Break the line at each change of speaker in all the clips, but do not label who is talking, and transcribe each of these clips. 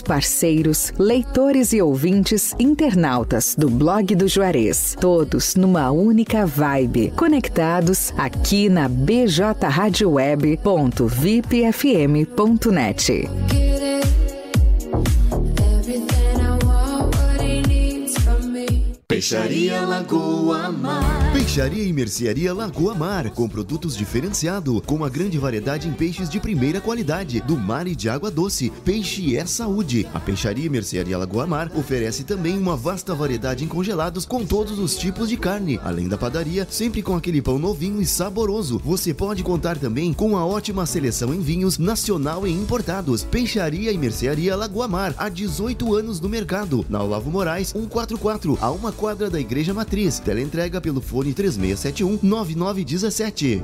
Parceiros, leitores e ouvintes, internautas do blog do Juarez, todos numa única vibe, conectados aqui na bjradioweb.vipfm.net.
Peixaria Lagoa Mar.
Peixaria e Mercearia Lagoa Mar, com produtos diferenciados, com uma grande variedade em peixes de primeira qualidade, do mar e de água doce. Peixe é saúde. A Peixaria e Mercearia Lagoa Mar oferece também uma vasta variedade em congelados com todos os tipos de carne. Além da padaria, sempre com aquele pão novinho e saboroso. Você pode contar também com uma ótima seleção em vinhos nacional e importados. Peixaria e Mercearia Lagoa Mar, há 18 anos no mercado. Na Olavo Moraes, 144, a uma quadra da Igreja Matriz. Teleentrega pelo fone 3671 9917.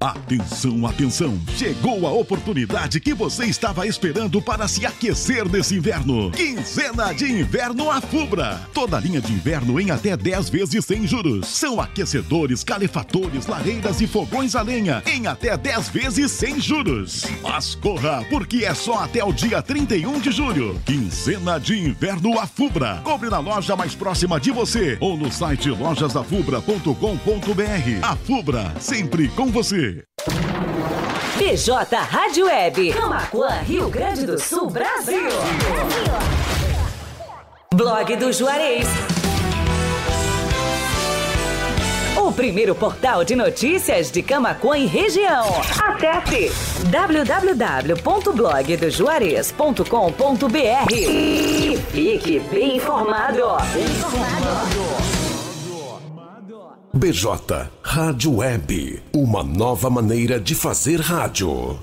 Atenção, atenção! Chegou a oportunidade que você estava esperando para se aquecer nesse inverno. Quinzena de Inverno Afubra. Toda linha de inverno em até 10 vezes sem juros. São aquecedores, calefatores, lareiras e fogões a lenha em até 10 vezes sem juros. Mas corra, porque é só até o dia 31 de julho. Quinzena de Inverno Afubra. Compre na loja mais próxima de você ou no site lojasafubra.com.br. A Fubra, sempre com você.
PJ Rádio Web, Camacuã, Rio Grande do Sul, Brasil. Brasil. Blog do Juarez. O primeiro portal de notícias de Camacuã e região. Acesse www.blogdojuarez.com.br e fique bem informado. Bem informado.
BJ Rádio Web, uma nova maneira de fazer rádio.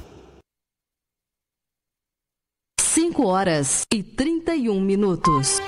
5 horas e 31 minutos.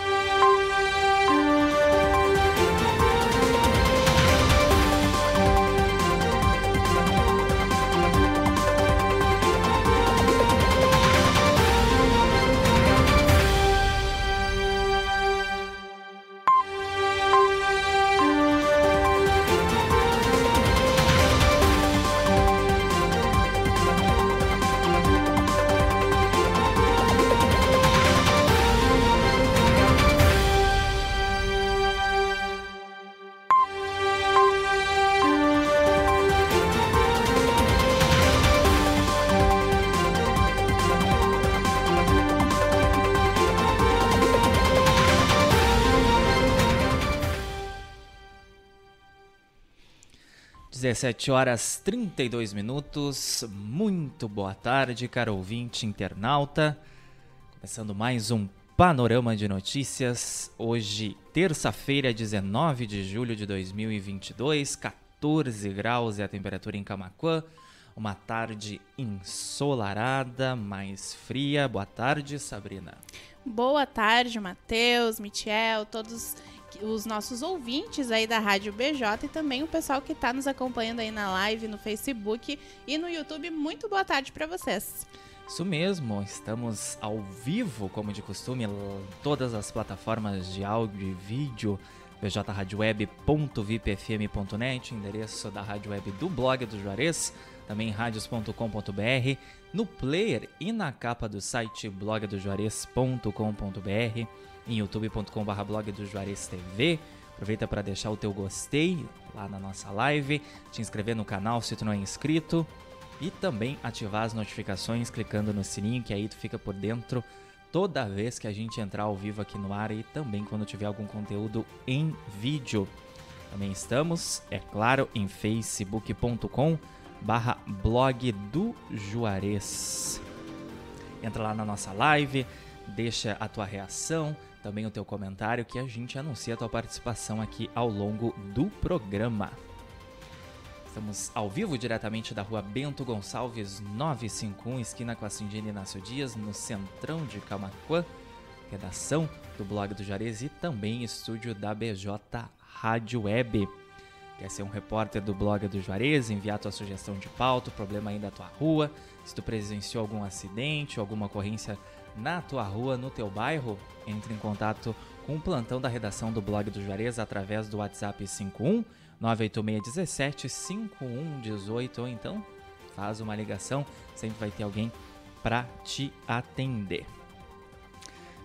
17 horas 32 minutos. Muito boa tarde, caro ouvinte internauta. Começando mais um panorama de notícias. Hoje, terça-feira, 19 de julho de 2022, 14 graus é a temperatura em Camacuã. Uma tarde ensolarada, mais fria. Boa tarde, Sabrina.
Boa tarde, Matheus, Michel, todos os nossos ouvintes aí da Rádio BJ e também o pessoal que está nos acompanhando aí na live, no Facebook e no YouTube. Muito boa tarde para vocês.
Isso mesmo, estamos ao vivo, como de costume, em todas as plataformas de áudio e vídeo, bjradioweb.vipfm.net, endereço da Rádio Web do blog do Juarez, também radios.com.br, no player e na capa do site blogdojuarez.com.br em youtube.com.br blog do Juarez TV. Aproveita para deixar o teu gostei lá na nossa live, te inscrever no canal se tu não é inscrito e também ativar as notificações clicando no sininho que aí tu fica por dentro toda vez que a gente entrar ao vivo aqui no ar e também quando tiver algum conteúdo em vídeo. Também estamos, é claro, em facebook.com barra blog do Juarez. Entra lá na nossa live, deixa a tua reação, também o teu comentário que a gente anuncia a tua participação aqui ao longo do programa. Estamos ao vivo diretamente da rua Bento Gonçalves 951, esquina com a Cindina Inácio Dias, no centrão de Camacuã, redação do blog do Jarez e também estúdio da BJ Rádio Web. Quer ser um repórter do blog do Juarez, enviar tua sugestão de pauta, problema aí da tua rua, se tu presenciou algum acidente, alguma ocorrência na tua rua, no teu bairro, entre em contato com o plantão da redação do blog do Juarez através do WhatsApp 51 98617 5118 ou então faz uma ligação, sempre vai ter alguém para te atender.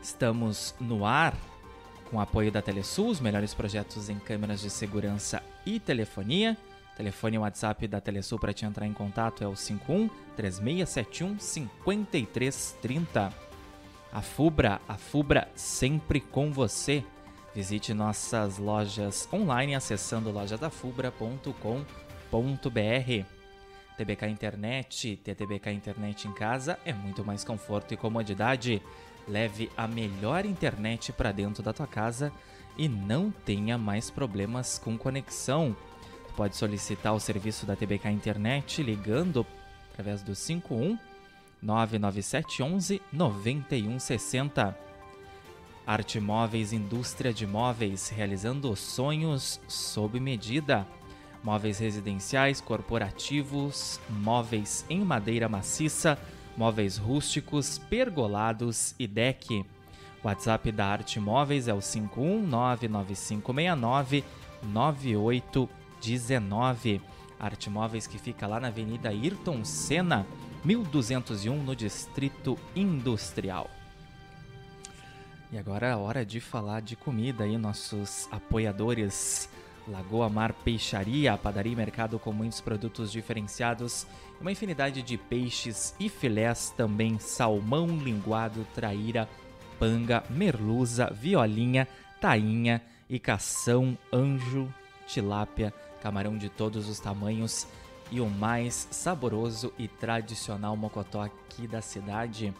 Estamos no ar com o apoio da Telesul, os melhores projetos em câmeras de segurança e telefonia. Telefone e WhatsApp da Telesul para te entrar em contato é o 51 3671 5330. A Fubra, a Fubra sempre com você. Visite nossas lojas online acessando lojadafubra.com.br. TBK Internet, TTBK Internet em casa é muito mais conforto e comodidade. Leve a melhor internet para dentro da tua casa e não tenha mais problemas com conexão. Tu pode solicitar o serviço da TBK Internet ligando através do 51 99711 9160. Arte Móveis Indústria de Móveis, realizando sonhos sob medida. Móveis residenciais, corporativos, móveis em madeira maciça, móveis rústicos, pergolados e deck. WhatsApp da Arte Móveis é o 51995699819. Arte Móveis que fica lá na Avenida Ayrton Senna, 1201, no Distrito Industrial. E agora é hora de falar de comida aí, nossos apoiadores. Lagoa Mar Peixaria, padaria e mercado com muitos produtos diferenciados, uma infinidade de peixes e filés, também salmão, linguado, traíra, panga, merluza, violinha, tainha e cação, anjo, tilápia, camarão de todos os tamanhos e o mais saboroso e tradicional mocotó aqui da cidade.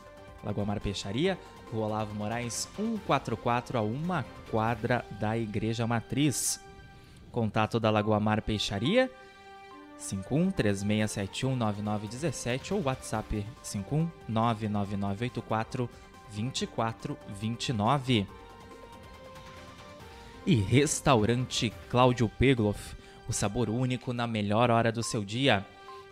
Lagoa Mar Peixaria, Rua Olavo Moraes 144 a uma quadra da Igreja Matriz. Contato da Lagoa Mar Peixaria 5136719917 ou WhatsApp 51999842429. E Restaurante Cláudio Pegloff, o sabor único na melhor hora do seu dia.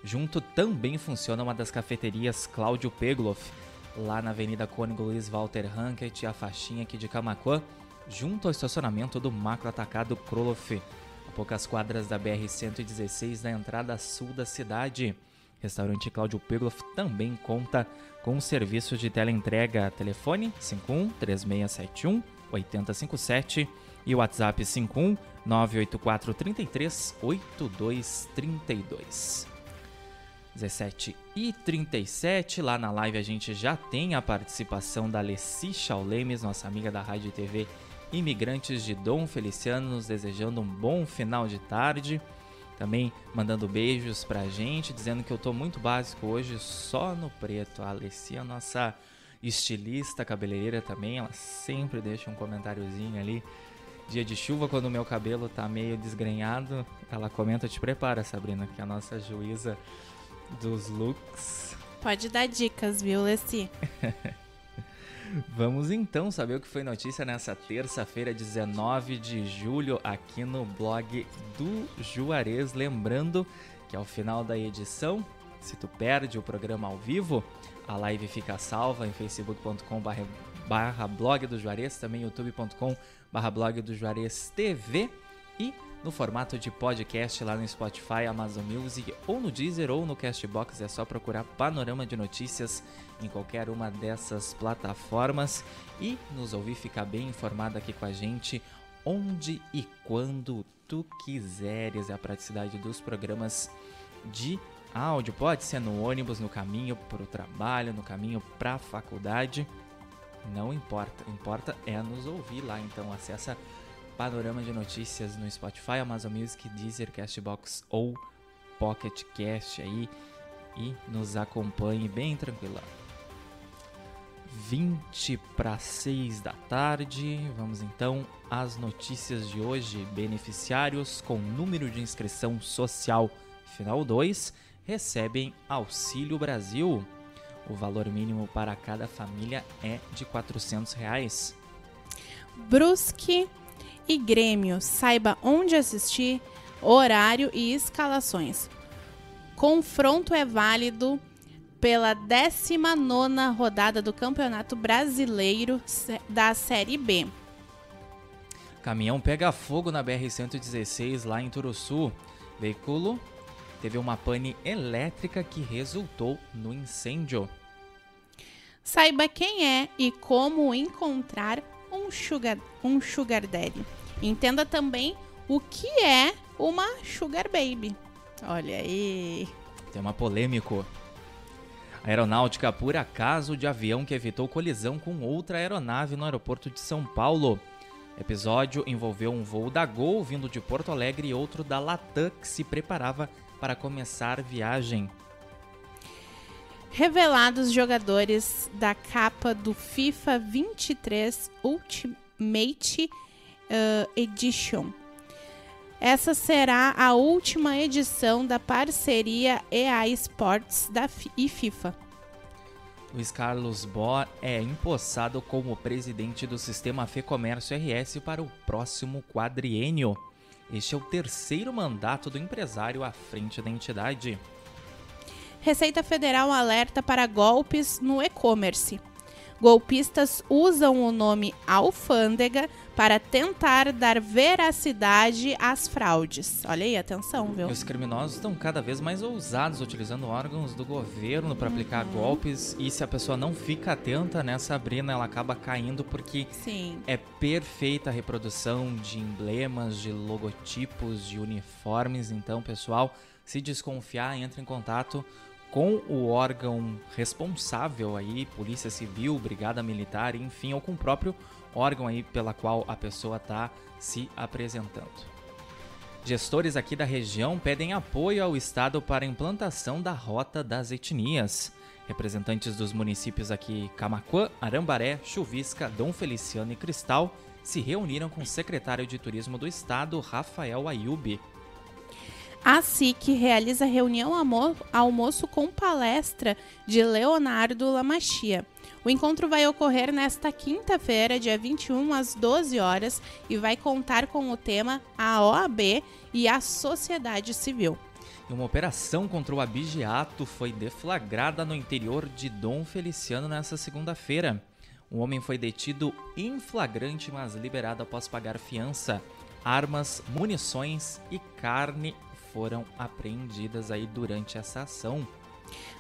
Junto também funciona uma das cafeterias Cláudio Pegloff, lá na Avenida Cônigo Luiz Walter Hankett, a faixinha aqui de Camacuã, junto ao estacionamento do Macro Atacado Kroloff a poucas quadras da BR-116 na entrada sul da cidade. Restaurante Cláudio Pegloff também conta com um serviço de teleentrega. Telefone 51 3671 8057 e WhatsApp 51 984 33 8232. 17 e 37, lá na live a gente já tem a participação da Alessi Chaulemes, nossa amiga da Rádio e TV imigrantes de Dom Feliciano, nos desejando um bom final de tarde. Também mandando beijos pra gente, dizendo que eu tô muito básico hoje, só no preto. A Alessia, nossa estilista cabeleireira também, ela sempre deixa um comentáriozinho ali. Dia de chuva, quando o meu cabelo tá meio desgrenhado, ela comenta: Te prepara, Sabrina, que é a nossa juíza dos looks.
Pode dar dicas, viu, Lessi?
Vamos então saber o que foi notícia nessa terça-feira, 19 de julho, aqui no blog do Juarez. Lembrando que ao final da edição, se tu perde o programa ao vivo, a live fica salva em facebook.com barra blog do Juarez, também youtube.com barra blog do Juarez TV e no formato de podcast lá no Spotify, Amazon Music ou no Deezer ou no Castbox. É só procurar Panorama de Notícias em qualquer uma dessas plataformas e nos ouvir ficar bem informado aqui com a gente onde e quando tu quiseres. É a praticidade dos programas de áudio. Pode ser no ônibus, no caminho para o trabalho, no caminho para a faculdade. Não importa, importa é nos ouvir lá. Então acessa Panorama de Notícias no Spotify, Amazon Music, Deezer, Castbox ou Pocket Cast aí e nos acompanhe bem tranquila. 20 para 6 da tarde. Vamos então às notícias de hoje. Beneficiários com número de inscrição social final 2 recebem Auxílio Brasil. O valor mínimo para cada família é de 400 reais.
Brusque e Grêmio. Saiba onde assistir, horário e escalações. Confronto é válido pela 19 rodada do Campeonato Brasileiro da Série B.
Caminhão pega fogo na BR-116 lá em Turuçu. Veículo teve uma pane elétrica que resultou no incêndio.
Saiba quem é e como encontrar um sugar, um sugar daddy. Entenda também o que é uma sugar baby. Olha aí.
Tema polêmico. Aeronáutica apura caso de avião que evitou colisão com outra aeronave no aeroporto de São Paulo. Episódio envolveu um voo da Gol vindo de Porto Alegre e outro da Latam que se preparava para começar viagem.
Revelados jogadores da capa do FIFA 23 Ultimate uh, Edition. Essa será a última edição da parceria EA Sports da F e FIFA.
Luiz Carlos Bor é empossado como presidente do sistema Fê Comércio RS para o próximo quadriênio. Este é o terceiro mandato do empresário à frente da entidade.
Receita Federal alerta para golpes no e-commerce. Golpistas usam o nome alfândega para tentar dar veracidade às fraudes. Olha aí, atenção, viu?
Os criminosos estão cada vez mais ousados, utilizando órgãos do governo para aplicar
Uhum.
golpes. E se a pessoa não fica atenta, né, Sabrina, ela acaba caindo porque
Sim.
é perfeita a reprodução de emblemas, de logotipos, de uniformes. Então, pessoal, se desconfiar, entre em contato com o órgão responsável aí, Polícia Civil, Brigada Militar, enfim, ou com o próprio órgão aí pela qual a pessoa está se apresentando. Gestores aqui da região pedem apoio ao Estado para a implantação da Rota das Etnias. Representantes dos municípios aqui Camaquã, Arambaré, Chuvisca, Dom Feliciano e Cristal se reuniram com o secretário de Turismo do Estado, Rafael Ayub.
A SIC realiza reunião almoço com palestra de Leonardo Lamachia. O encontro vai ocorrer nesta quinta-feira, dia 21, às 12 horas, e vai contar com o tema A OAB e a Sociedade Civil.
Uma operação contra o abigeato foi deflagrada no interior de Dom Feliciano nesta segunda-feira. Um homem foi detido em flagrante, mas liberado após pagar fiança. Armas, munições e carne foram apreendidas aí durante essa ação.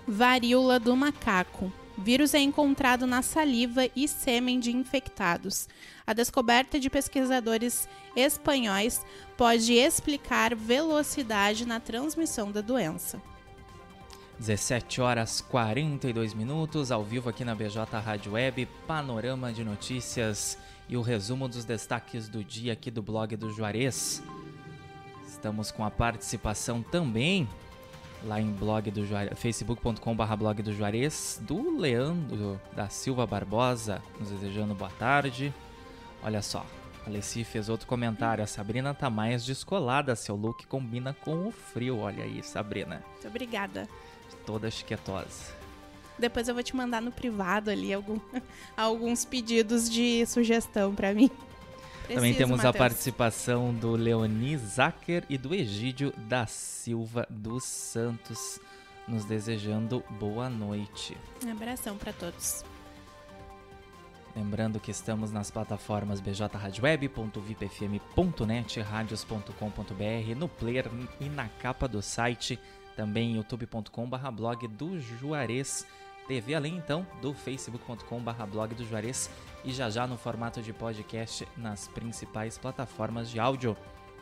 Varíola do macaco. Vírus é encontrado na saliva e sêmen de infectados. A descoberta de pesquisadores espanhóis pode explicar velocidade na transmissão da doença.
17 horas 42 minutos, ao vivo aqui na BJ Rádio Web, panorama de notícias e o resumo dos destaques do dia aqui do blog do Juarez. Estamos com a participação também lá em blog do Juarez, facebook.com.br blog do Juarez, do Leandro da Silva Barbosa, nos desejando boa tarde. Olha só, a Alessi fez outro comentário, a Sabrina tá mais descolada, seu look combina com o frio, olha aí, Sabrina,
Muito obrigada.
toda chiquetosa.
Depois eu vou te mandar no privado ali algum- alguns pedidos de sugestão pra mim.
Também temos a
Matheus.
participação do Leoni Zacher e do Egídio da Silva dos Santos, nos desejando boa noite.
Um abração pra todos.
Lembrando que estamos nas plataformas bjradioweb.vipfm.net, radios.com.br, no player e na capa do site, também youtube.com.br blog do Juarez TV, além então do facebook.com.br blog do Juarez e já já no formato de podcast nas principais plataformas de áudio,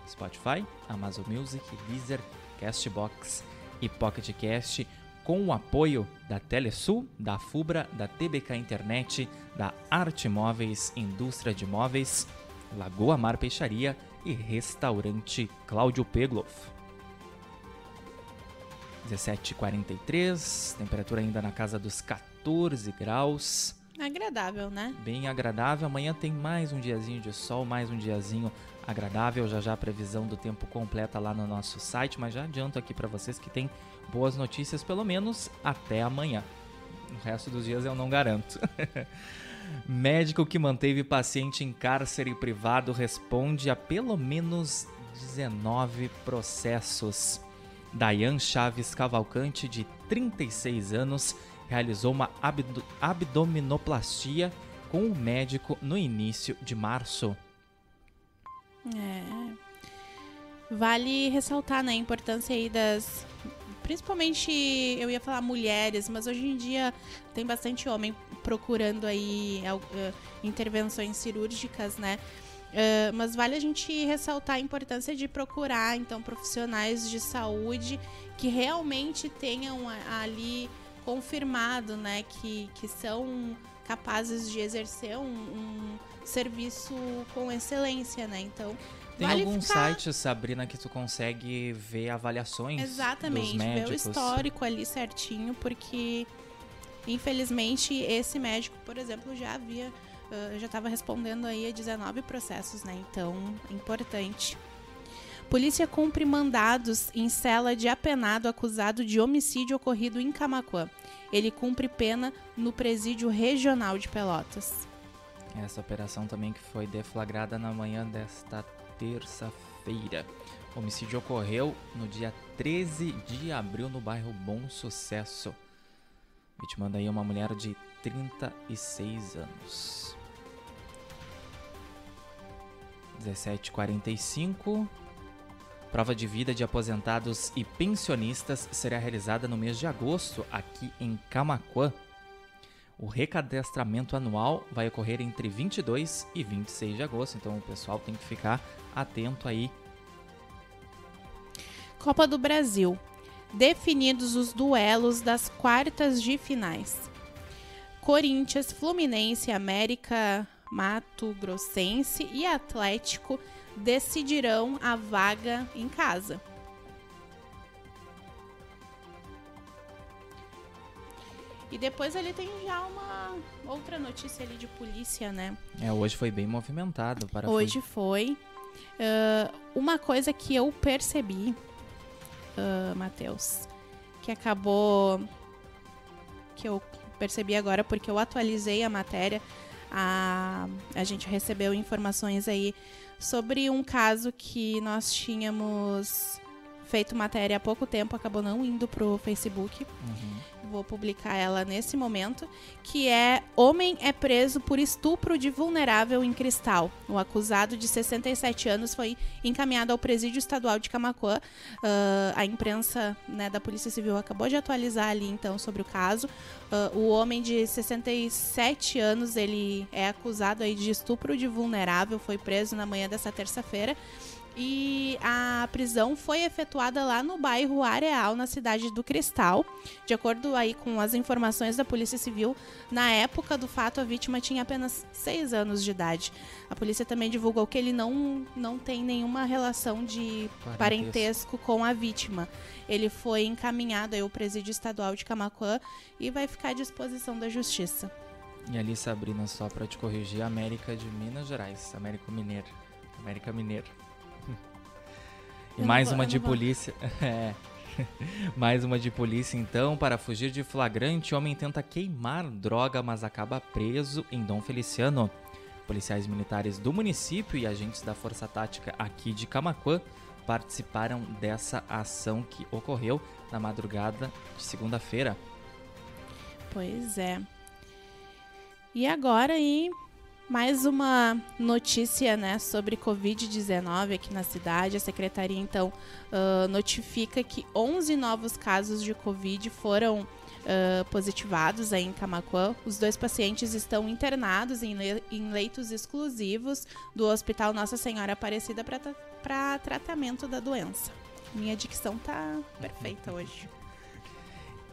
Spotify, Amazon Music, Deezer, Castbox e Pocket Cast, com o apoio da Telesul, da Fubra, da TBK Internet, da Arte Móveis, Indústria de Móveis, Lagoa Mar Peixaria e Restaurante Cláudio Pegloff. 17h43, temperatura ainda na casa dos 14 graus,
Agradável, né?
bem agradável. Amanhã tem mais um diazinho de sol, mais um diazinho agradável. Já já a previsão do tempo completa lá no nosso site, mas já adianto aqui para vocês que tem boas notícias pelo menos até amanhã. O resto dos dias eu não garanto. Médico que manteve paciente em cárcere privado responde a pelo menos 19 processos. Dayan Chaves Cavalcante, de 36 anos, realizou uma abdo- abdominoplastia com o médico no início de março.
É. Vale ressaltar né, a importância aí das. Principalmente, eu ia falar mulheres, mas hoje em dia tem bastante homem procurando aí uh, intervenções cirúrgicas, né? Uh, mas vale a gente ressaltar a importância de procurar então profissionais de saúde que realmente tenham ali confirmado, né, que, que são capazes de exercer um, um serviço com excelência, né? Então
tem
vale
algum
ficar...
site, Sabrina, que tu consegue ver avaliações
Exatamente,
dos médicos?
ver o histórico ali certinho, porque infelizmente esse médico, por exemplo, já havia uh, já estava respondendo aí a 19 processos, né? Então, importante. Polícia cumpre mandados em cela de apenado acusado de homicídio ocorrido em Camaquã. Ele cumpre pena no presídio regional de Pelotas.
Essa operação também que foi deflagrada na manhã desta terça-feira. O homicídio ocorreu no dia 13 de abril no bairro Bom Sucesso. Vítima daí é uma mulher de 36 anos. 1745 Prova de vida de aposentados e pensionistas será realizada no mês de agosto aqui em Camaquã. O recadastramento anual vai ocorrer entre 22 e 26 de agosto, então o pessoal tem que ficar atento aí.
Copa do Brasil. Definidos os duelos das quartas de finais. Corinthians, Fluminense, América Mato Grossense e Atlético decidirão a vaga em casa. E depois ele tem já uma outra notícia ali de polícia, né?
É, hoje foi bem movimentado para
Hoje foi. Uh, uma coisa que eu percebi, uh, Matheus, que acabou. que eu percebi agora porque eu atualizei a matéria. A, a gente recebeu informações aí sobre um caso que nós tínhamos feito matéria há pouco tempo, acabou não indo pro Facebook. Uhum. Vou publicar ela nesse momento, que é Homem é preso por estupro de vulnerável em Cristal. O acusado de 67 anos foi encaminhado ao presídio estadual de Camacuã. Uh, a imprensa né, da Polícia Civil acabou de atualizar ali então sobre o caso. Uh, o homem de 67 anos, ele é acusado aí de estupro de vulnerável, foi preso na manhã dessa terça-feira e a prisão foi efetuada lá no bairro Areal, na cidade do Cristal. De acordo aí com as informações da Polícia Civil, na época do fato a vítima tinha apenas 6 anos de idade. A polícia também divulgou que ele não, não tem nenhuma relação de parentesco, parentesco com a vítima. Ele foi encaminhado ao presídio estadual de Camacuã e vai ficar à disposição da justiça.
E ali, Sabrina, só para te corrigir, América de Minas Gerais, América Mineiro. América Mineiro. E mais uma de polícia. É. Mais uma de polícia, então, para fugir de flagrante, homem tenta queimar droga, mas acaba preso em Dom Feliciano. Policiais militares do município e agentes da Força Tática aqui de Camacuã participaram dessa ação que ocorreu na madrugada de segunda-feira.
Pois é. E agora aí, mais uma notícia né, sobre Covid-19 aqui na cidade. A secretaria, então, uh, notifica que 11 novos casos de Covid foram uh, positivados aí em Camacuã. Os dois pacientes estão internados em, le em leitos exclusivos do Hospital Nossa Senhora Aparecida para tratamento da doença. Minha dicção tá perfeita hoje.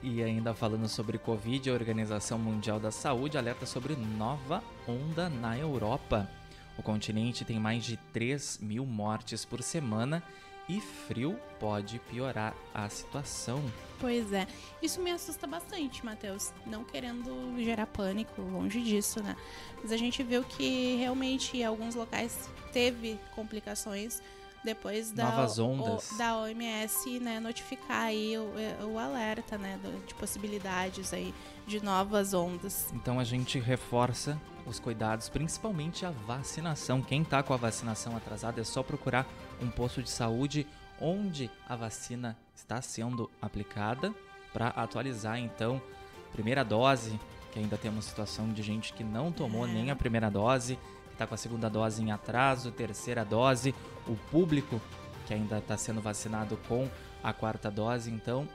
E ainda falando sobre Covid, a Organização Mundial da Saúde alerta sobre nova onda na Europa. O continente tem mais de 3 mil mortes por semana e frio pode piorar a situação.
Pois é, isso me assusta bastante, Matheus. Não querendo gerar pânico, longe disso, né? Mas a gente viu que realmente em alguns locais teve complicações depois da,
Novas ondas.
O, da OMS né, notificar aí o, o alerta né, de possibilidades aí de novas ondas.
Então a gente reforça os cuidados, principalmente a vacinação. Quem está com a vacinação atrasada é só procurar um posto de saúde onde a vacina está sendo aplicada para atualizar então primeira dose, que ainda temos situação de gente que não tomou é. nem a primeira dose está com a segunda dose em atraso, terceira dose, o público que ainda está sendo vacinado com a quarta dose. Então,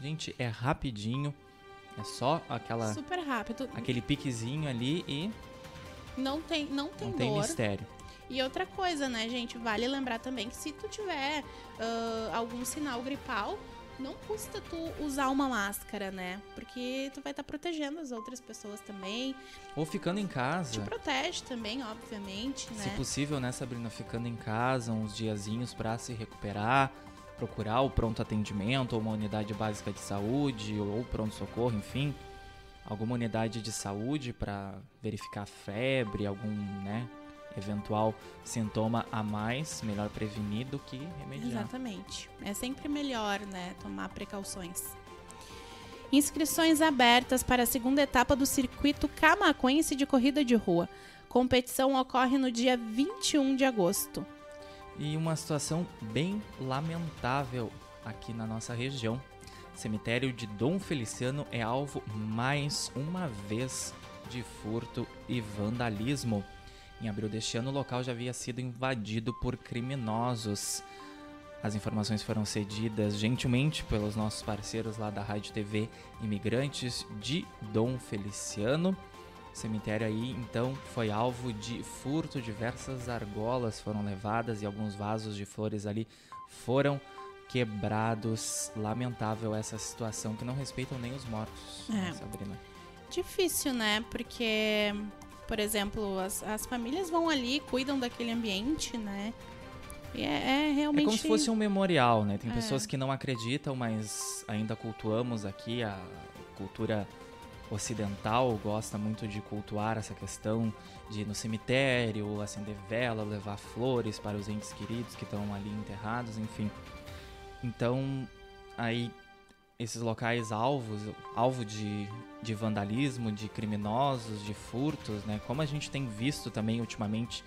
gente, é rapidinho. É só aquela
Super rápido.
aquele piquezinho ali e
Não tem, não tem
não
dor.
tem mistério.
E outra coisa, né, gente? Vale lembrar também que se tu tiver ah, algum sinal gripal, não custa tu usar uma máscara, né? Porque tu vai estar protegendo as outras pessoas também.
Ou ficando em
Te
casa.
protege também, obviamente,
Se
né?
possível, né, Sabrina, ficando em casa uns diazinhos para se recuperar, procurar o pronto atendimento, ou uma unidade básica de saúde, ou pronto socorro, enfim, alguma unidade de saúde para verificar febre, algum, né, eventual sintoma a mais, melhor prevenir do que remediar.
Exatamente. É sempre melhor, né, tomar precauções. Inscrições abertas para a segunda etapa do circuito Camaquense de corrida de rua. Competição ocorre no dia 21 de agosto.
E uma situação bem lamentável aqui na nossa região. Cemitério de Dom Feliciano é alvo mais uma vez de furto e vandalismo. Em abril deste ano, o local já havia sido invadido por criminosos. As informações foram cedidas gentilmente pelos nossos parceiros lá da Rádio TV Imigrantes de Dom Feliciano. O cemitério aí, então, foi alvo de furto. Diversas argolas foram levadas e alguns vasos de flores ali foram quebrados. Lamentável essa situação que não respeitam nem os mortos, né,
É.
Sabrina.
Difícil, né? Porque, por exemplo, as, as famílias vão ali, cuidam daquele ambiente, né? E é, é realmente.
É como se fosse um memorial, né? Tem
É.
pessoas que não acreditam, mas ainda cultuamos aqui a cultura ocidental gosta muito de cultuar essa questão de ir no cemitério, acender vela, levar flores para os entes queridos que estão ali enterrados, enfim. Então, aí esses locais alvos, alvo de, de vandalismo, de criminosos, de furtos, né? Como a gente tem visto também ultimamente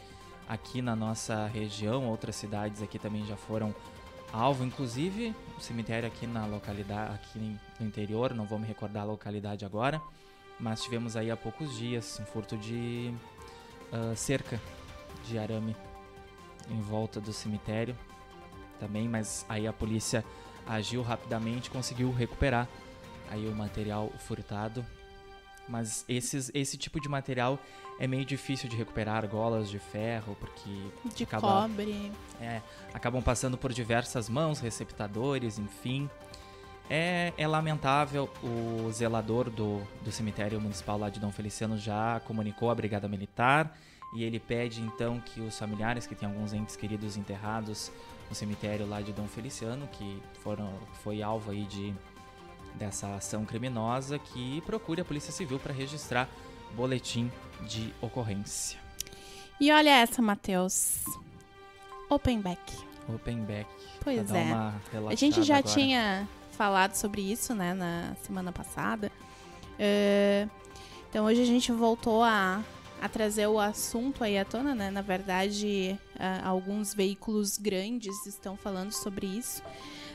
aqui na nossa região, outras cidades aqui também já foram alvo, inclusive o cemitério aqui na localidade, aqui no interior, não vou me recordar a localidade agora, mas tivemos aí há poucos dias um furto de ah, cerca de arame em volta do cemitério também, mas aí a polícia agiu rapidamente, conseguiu recuperar aí o material furtado. Mas esses, esse tipo de material é meio difícil de recuperar, argolas de ferro, porque
De
acaba-
cobre.
é, acabam passando por diversas mãos, receptadores, enfim. É, é lamentável, o zelador do, do cemitério municipal lá de Dom Feliciano já comunicou à Brigada Militar e ele pede então que os familiares que têm alguns entes queridos enterrados no cemitério lá de Dom Feliciano, que foram, foi alvo aí de, dessa ação criminosa, que procure a Polícia Civil para registrar boletim de ocorrência.
E olha essa, Matheus. Open back.
Open back.
Pois é. A gente já
agora.
tinha falado sobre isso, né, na semana passada. É, então hoje a gente voltou a, a trazer o assunto aí à tona, né? Na verdade, a- alguns veículos grandes estão falando sobre isso.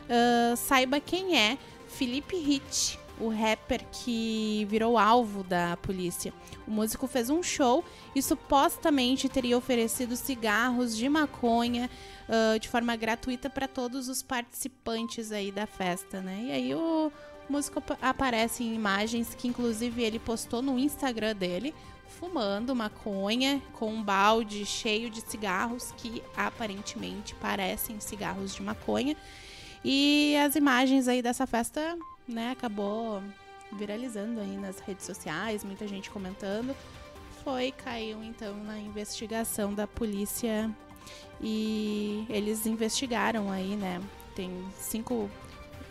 Ah, saiba quem é Felipe Hit, o rapper que virou alvo da polícia. O músico fez um show e supostamente teria oferecido cigarros de maconha ah, de forma gratuita para todos os participantes aí da festa, né? E aí o músico ap- aparece em imagens que inclusive ele postou no Instagram dele, fumando maconha com um balde cheio de cigarros que aparentemente parecem cigarros de maconha. E as imagens aí dessa festa, né, acabou viralizando aí nas redes sociais, muita gente comentando. Foi, caiu então na investigação da polícia e eles investigaram aí, né? Tem cinco.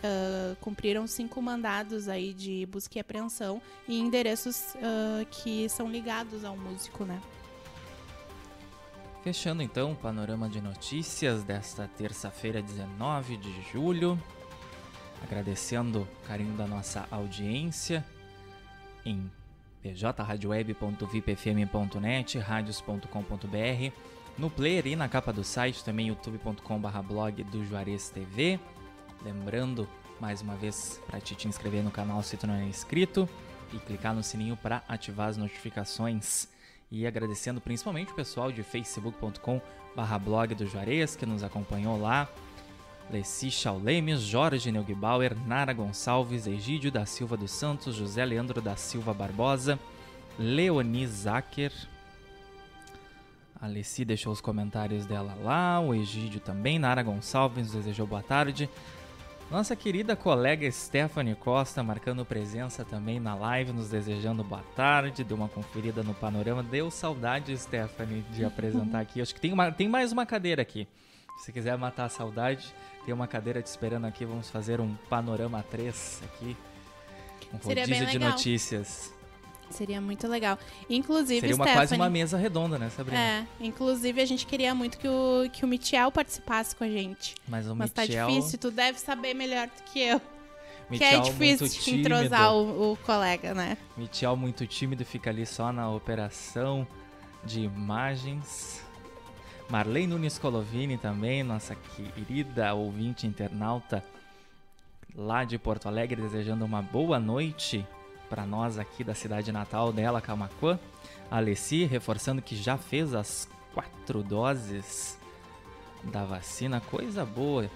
Ah, cumpriram cinco mandados aí de busca e apreensão em endereços ah, que são ligados ao músico, né?
Fechando então o panorama de notícias desta terça-feira, 19 de julho. Agradecendo o carinho da nossa audiência em pjradioweb.vipfm.net, radios.com.br, no player e na capa do site também youtube.com.br blog do Juarez TV. Lembrando, mais uma vez, para te, te inscrever no canal se tu não é inscrito e clicar no sininho para ativar as notificações. E agradecendo principalmente o pessoal de facebook.com barra blog do Juarez que nos acompanhou lá. Leci Chaulemes, Jorge Neugbauer, Nara Gonçalves, Egídio da Silva dos Santos, José Leandro da Silva Barbosa, Leoni Zacher. A Leci deixou os comentários dela lá, o Egídio também, Nara Gonçalves desejou boa tarde. Nossa querida colega Stephanie Costa marcando presença também na live, nos desejando boa tarde, deu uma conferida no panorama. Deu saudade, Stephanie, de apresentar aqui. Acho que tem, uma, tem mais uma cadeira aqui. Se quiser matar a saudade, tem uma cadeira te esperando aqui. Vamos fazer um panorama 3 aqui. Um
Seria
rodízio de notícias.
Seria muito legal. Inclusive,
Seria uma,
Stephanie,
quase uma mesa redonda, né, Sabrina?
É, inclusive a gente queria muito que o, que o Michel participasse com a gente.
Mas o
Mas tá
Michel,
difícil, tu deve saber melhor do que eu. que
Michel
é difícil
muito tímido.
entrosar o, o colega, né?
Michel muito tímido, fica ali só na operação de imagens. Marley Nunes Colovini também, nossa querida ouvinte internauta lá de Porto Alegre, desejando uma boa noite para nós aqui da cidade natal dela, Camacuã. Alessi reforçando que já fez as quatro doses da vacina, coisa boa.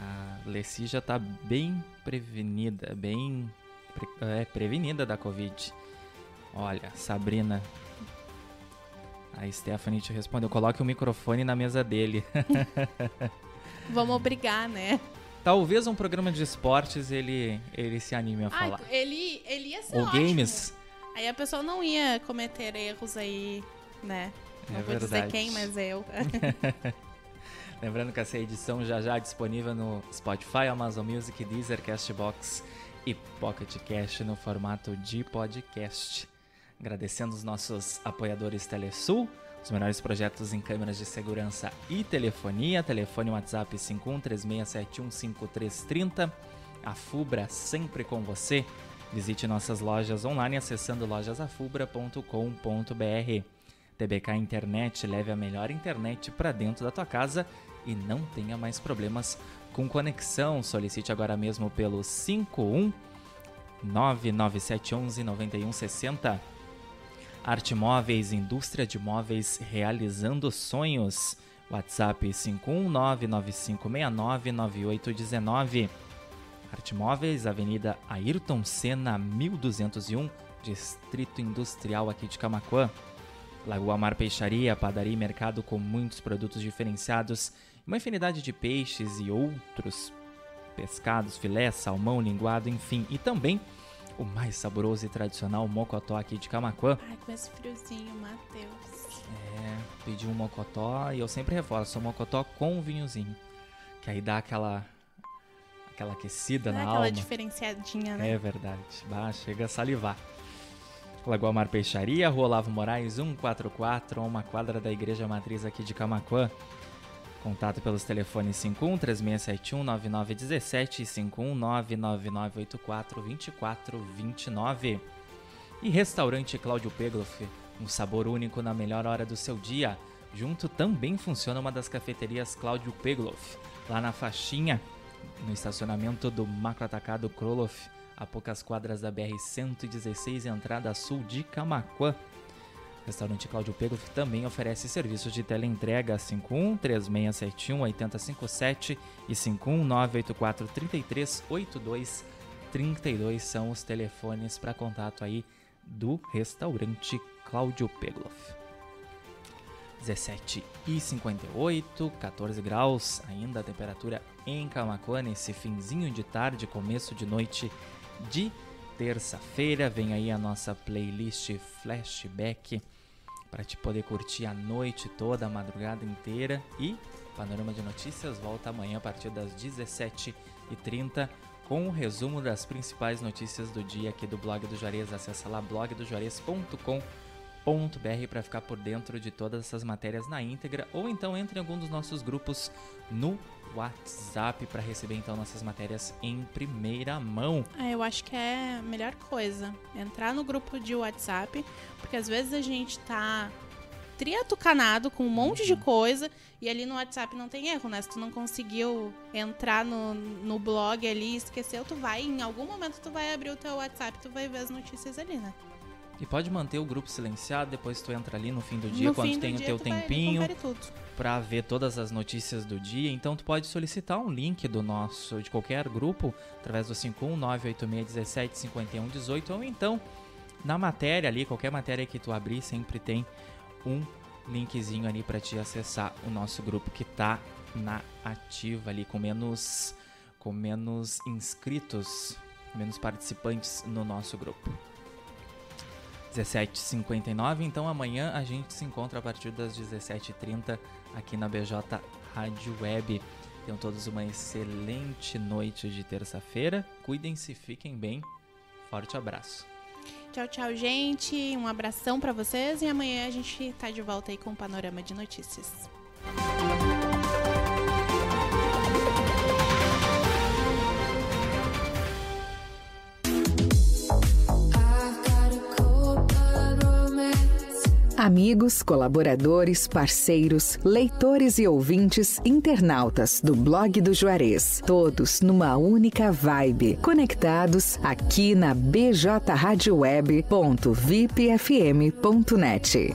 A Alessi já tá bem prevenida, bem pre- é, prevenida da Covid. Olha, Sabrina. A Stephanie te respondeu: coloque o microfone na mesa dele.
Vamos brigar, né?
Talvez um programa de esportes ele, ele se anime a
Ai,
falar.
ele, ele ia ser
Ou
ótimo.
games.
Aí a pessoa não ia cometer erros aí, né? Não
É
vou dizer
verdade.
quem, mas eu.
Lembrando que essa edição já já é disponível no Spotify, Amazon Music, Deezer, Castbox e Pocket Cast no formato de podcast. Agradecendo os nossos apoiadores Telesul, os melhores projetos em câmeras de segurança e telefonia. Telefone WhatsApp 5136715330. A Fubra sempre com você. Visite nossas lojas online acessando lojasafubra.com.br. TBK Internet leve a melhor internet para dentro da tua casa e não tenha mais problemas com conexão. Solicite agora mesmo pelo 51 99711 9160. Arte Móveis, indústria de móveis realizando sonhos. WhatsApp 51995699819. Arte Móveis, Avenida Ayrton Senna, 1201, Distrito Industrial aqui de Camaquã. Lagoa Mar Peixaria, padaria e mercado com muitos produtos diferenciados, uma infinidade de peixes e outros pescados, filé, salmão, linguado, enfim, e também o mais saboroso e tradicional mocotó aqui de Camaquã.
Ai, com esse friozinho, Matheus.
É, pedi um mocotó e eu sempre reforço, um mocotó com vinhozinho, que aí dá aquela aquela aquecida
é
na
aquela
alma.
diferenciadinha, né?
É verdade. Bah, chega a salivar. Lagoa Mar Peixaria, Rua Olavo Moraes 144, a uma quadra da Igreja Matriz aqui de Camaquã. Contato pelos telefones 51 3671 9917 e 51 99984 2429. E Restaurante Cláudio Pegloff, um sabor único na melhor hora do seu dia. Junto também funciona uma das cafeterias Cláudio Pegloff, lá na faixinha, no estacionamento do Macro Atacado Kroloff, a poucas quadras da BR-116, entrada sul de Camaquã. Restaurante Cláudio Pegloff também oferece serviços de teleentrega 51 3671 8057 e 51 984 33 82 32 são os telefones para contato aí do restaurante Cláudio Pegloff. 17 e 58, 14 graus, ainda a temperatura em Camacuã nesse finzinho de tarde, começo de noite de terça-feira. Vem aí a nossa playlist Flashback para te poder curtir a noite toda, a madrugada inteira. E Panorama de Notícias volta amanhã a partir das 17h30 com o resumo das principais notícias do dia aqui do blog do Juarez. Acesse lá blogdojuarez.com br para ficar por dentro de todas essas matérias na íntegra ou então entre em algum dos nossos grupos no WhatsApp para receber então nossas matérias em primeira mão.
Ah, eu acho que é a melhor coisa. Entrar no grupo de WhatsApp, porque às vezes a gente tá triatucanado com um monte de coisa e ali no WhatsApp não tem erro, né? Se tu não conseguiu entrar no, no blog ali e esqueceu, tu vai, em algum momento tu vai abrir o teu WhatsApp, tu vai ver as notícias ali, né?
E pode manter o grupo silenciado, depois tu entra ali no fim do dia,
No
quando tem o teu tempinho para ver todas as notícias do dia. Então tu pode solicitar um link do nosso de qualquer grupo através do 51986175118 ou então na matéria ali, qualquer matéria que tu abrir, sempre tem um linkzinho ali para te acessar o nosso grupo que tá na ativa ali com menos com menos inscritos, menos participantes no nosso grupo. 17h59, então amanhã a gente se encontra a partir das 17h30 aqui na BJ Rádio Web. Tenham todos uma excelente noite de terça-feira. Cuidem-se, fiquem bem. Forte abraço.
Tchau, tchau, gente. Um abração pra vocês e amanhã a gente tá de volta aí com o panorama de notícias.
Amigos, colaboradores, parceiros, leitores e ouvintes, internautas do blog do Juarez, todos numa única vibe, conectados aqui na bjradioweb.vipfm.net.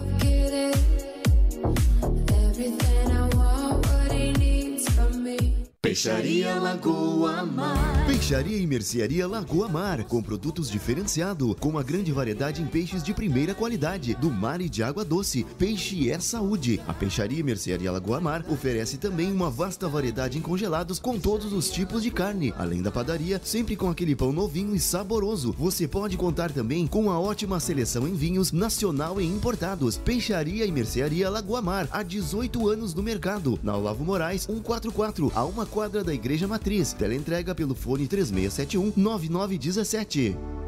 Peixaria Lagoa Mar.
Peixaria e Mercearia Lagoa Mar, com produtos diferenciados, com uma grande variedade em peixes de primeira qualidade, do mar e de água doce. Peixe é saúde. A Peixaria e Mercearia Lagoa Mar oferece também uma vasta variedade em congelados com todos os tipos de carne. Além da padaria, sempre com aquele pão novinho e saboroso. Você pode contar também com uma ótima seleção em vinhos nacional e importados. Peixaria e Mercearia Lagoa Mar, há 18 anos no mercado. Na Olavo Moraes, 144, a uma quadra da Igreja Matriz. Teleentrega pelo fone 3671 9917.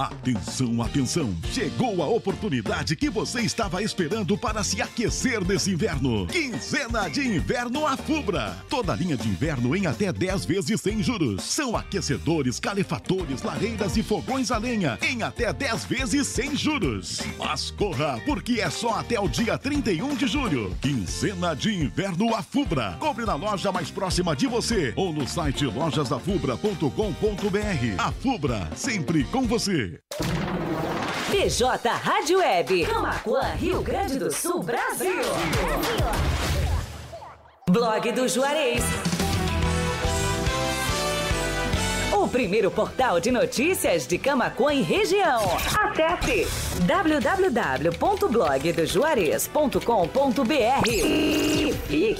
Atenção, atenção! Chegou a oportunidade que você estava esperando para se aquecer nesse inverno. Quinzena de Inverno Afubra. Toda linha de inverno em até 10 vezes sem juros. São aquecedores, calefatores, lareiras e fogões a lenha em até 10 vezes sem juros. Mas corra, porque é só até o dia 31 de julho. Quinzena de Inverno Afubra. Compre na loja mais próxima de você ou no site lojasafubra.com.br. A Fubra, sempre com você.
BJ Rádio Web. Camacuã, Rio Grande do Sul, Brasil. Blog do Juarez. O primeiro portal de notícias de Camacuã e região. Acesse www.blogdojuarez.com.br e fique